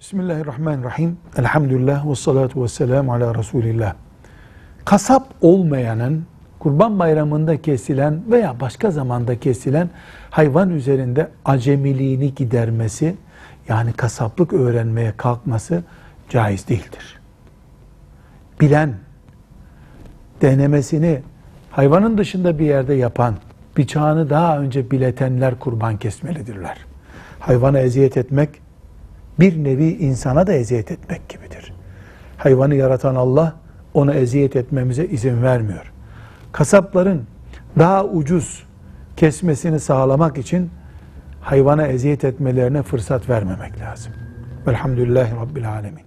Bismillahirrahmanirrahim. Elhamdülillah ve salatu ve selamu ala Resulillah. Kasap olmayanın kurban bayramında kesilen veya başka zamanda kesilen hayvan üzerinde acemiliğini gidermesi, yani kasaplık öğrenmeye kalkması caiz değildir. Bilen, denemesini hayvanın dışında bir yerde yapan, bıçağını daha önce biletenler kurban kesmelidirler. Hayvana eziyet etmek, bir nevi insana da eziyet etmek gibidir. Hayvanı yaratan Allah ona eziyet etmemize izin vermiyor. Kasapların daha ucuz kesmesini sağlamak için hayvana eziyet etmelerine fırsat vermemek lazım. Velhamdülillahi Rabbil Alemin.